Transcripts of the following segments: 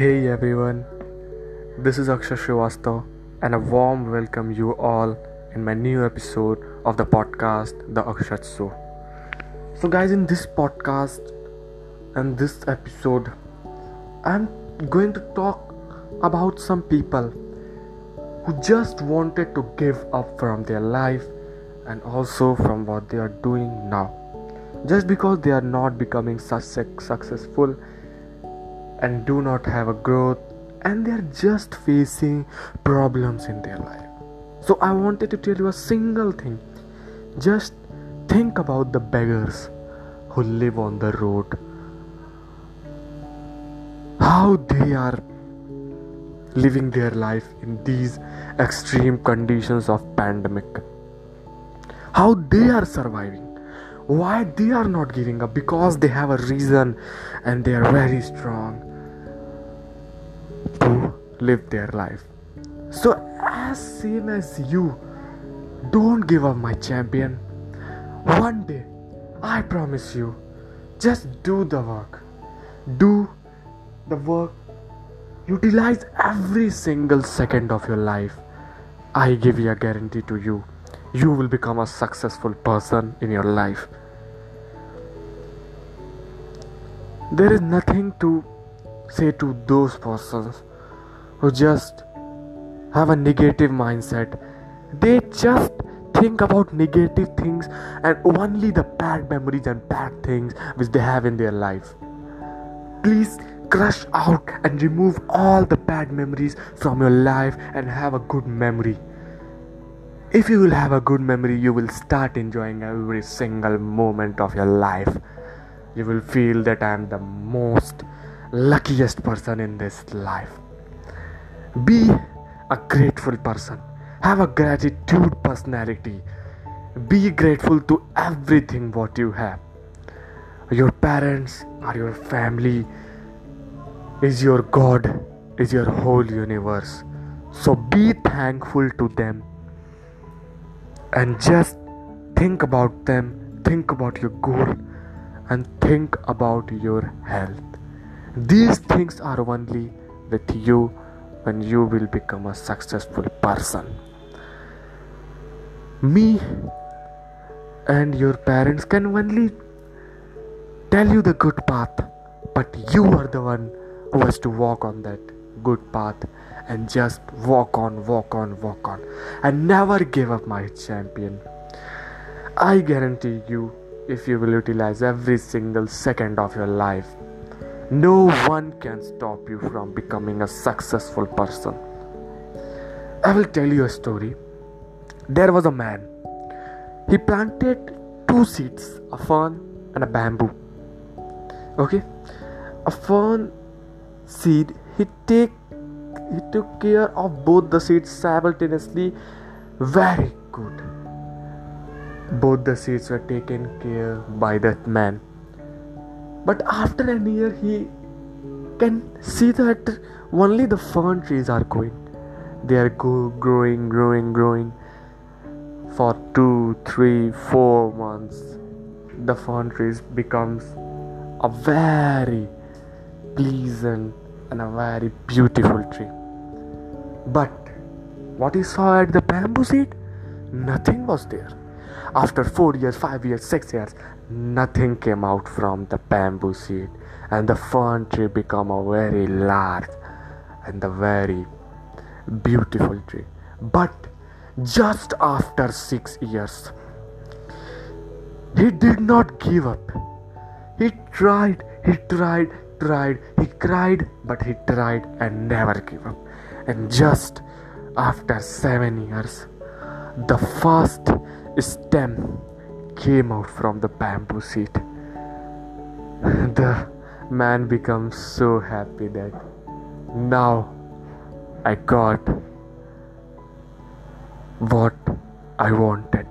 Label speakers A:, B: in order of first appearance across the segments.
A: Hey everyone, this is Akshay Srivastav, and a warm welcome you all in my new episode of the podcast, The Akshat Show. So, guys, in this podcast and this episode, I'm going to talk about some people who just wanted to give up from their life and also from what they are doing now just because they are not becoming such successful and do not have a growth and they are just facing problems in their life. So i wanted to tell you a single thing. Just think about the beggars who live on the road. How they are living their life in these extreme conditions of pandemic. How they are surviving. Why they are not giving up. Because they have a reason and they are very strong live their life. So as same as you don't give up my champion one day i promise you just do the work. Do the work. Utilize every single second of your life. I give you a guarantee to you. You will become a successful person in your life. There is nothing to say to those persons who just have a negative mindset. They just think about negative things and only the bad memories and bad things which they have in their life. Please crush out and remove all the bad memories from your life and have a good memory. If you will have a good memory you will start enjoying every single moment of your life. You will feel that I am the most luckiest person in this life. Be a grateful person, have a gratitude personality, be grateful to everything what you have. Your parents are your family, is your God, is your whole universe. So be thankful to them. And just think about them, think about your goal. And think about your health. These things are only with you when you will become a successful person. Me and your parents can only tell you the good path, but you are the one who has to walk on that good path and just walk on, walk on, walk on, and never give up, my champion. I guarantee you if you will utilize every single second of your life. No one can stop you from becoming a successful person. I will tell you a story. There was a man. He planted two seeds, a fern and a bamboo. Okay? A fern seed, he take he took care of both the seeds simultaneously very good both the seeds were taken care by that man but after a year he can see that only the fern trees are growing. They are go- growing growing growing. For two three four months the fern trees becomes a very pleasant and a very beautiful tree. But what he saw at the bamboo seed? Nothing was there after 4 years, 5 years, 6 years, nothing came out from the bamboo seed, and the fern tree became a very large and a very beautiful tree. But just after 6 years, he did not give up. He tried, he tried, tried, he cried, but he tried and never gave up. And just after 7 years, the first stem came out from the bamboo seed. The man becomes so happy that now I got what I wanted.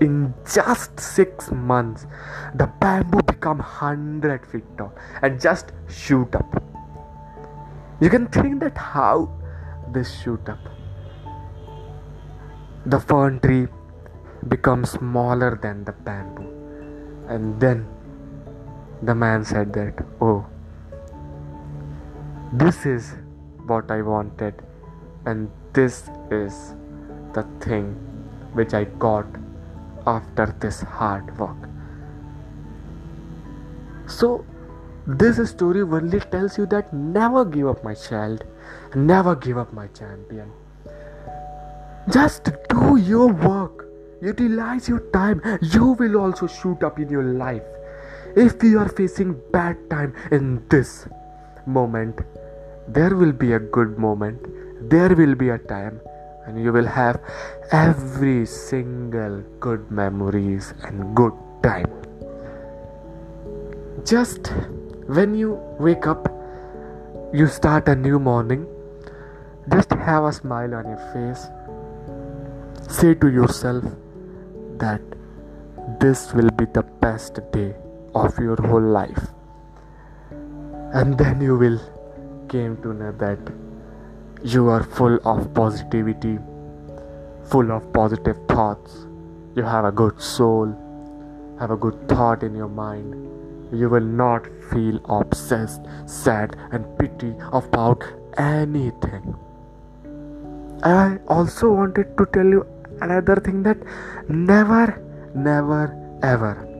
A: In just six months, the bamboo become hundred feet tall and just shoot up. You can think that how this shoot up the fern tree becomes smaller than the bamboo. And then the man said that, Oh, this is what I wanted, and this is the thing which I got after this hard work. So, this story only tells you that never give up, my child, never give up, my champion. Just do your work, utilize your time, you will also shoot up in your life. If you are facing bad time in this moment, there will be a good moment, there will be a time and you will have every single good memories and good time. Just when you wake up you start a new morning. Just have a smile on your face say to yourself that this will be the best day of your whole life and then you will came to know that you are full of positivity, full of positive thoughts. You have a good soul, have a good thought in your mind. You will not feel obsessed, sad, and pity about anything. I also wanted to tell you another thing that never, never, ever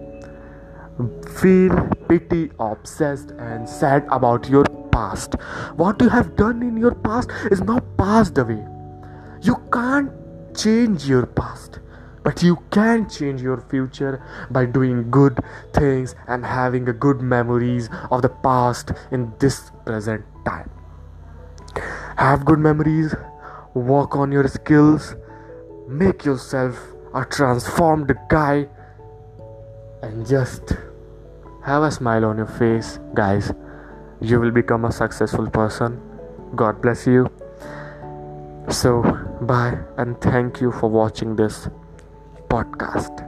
A: feel pity, obsessed, and sad about your past. What you have done in your past is not passed away. You can't change your past, but you can change your future by doing good things and having good memories of the past in this present time. Have good memories, work on your skills, make yourself a transformed guy, and just have a smile on your face, guys you will become a successful person. God bless you. So, bye and thank you for watching this podcast.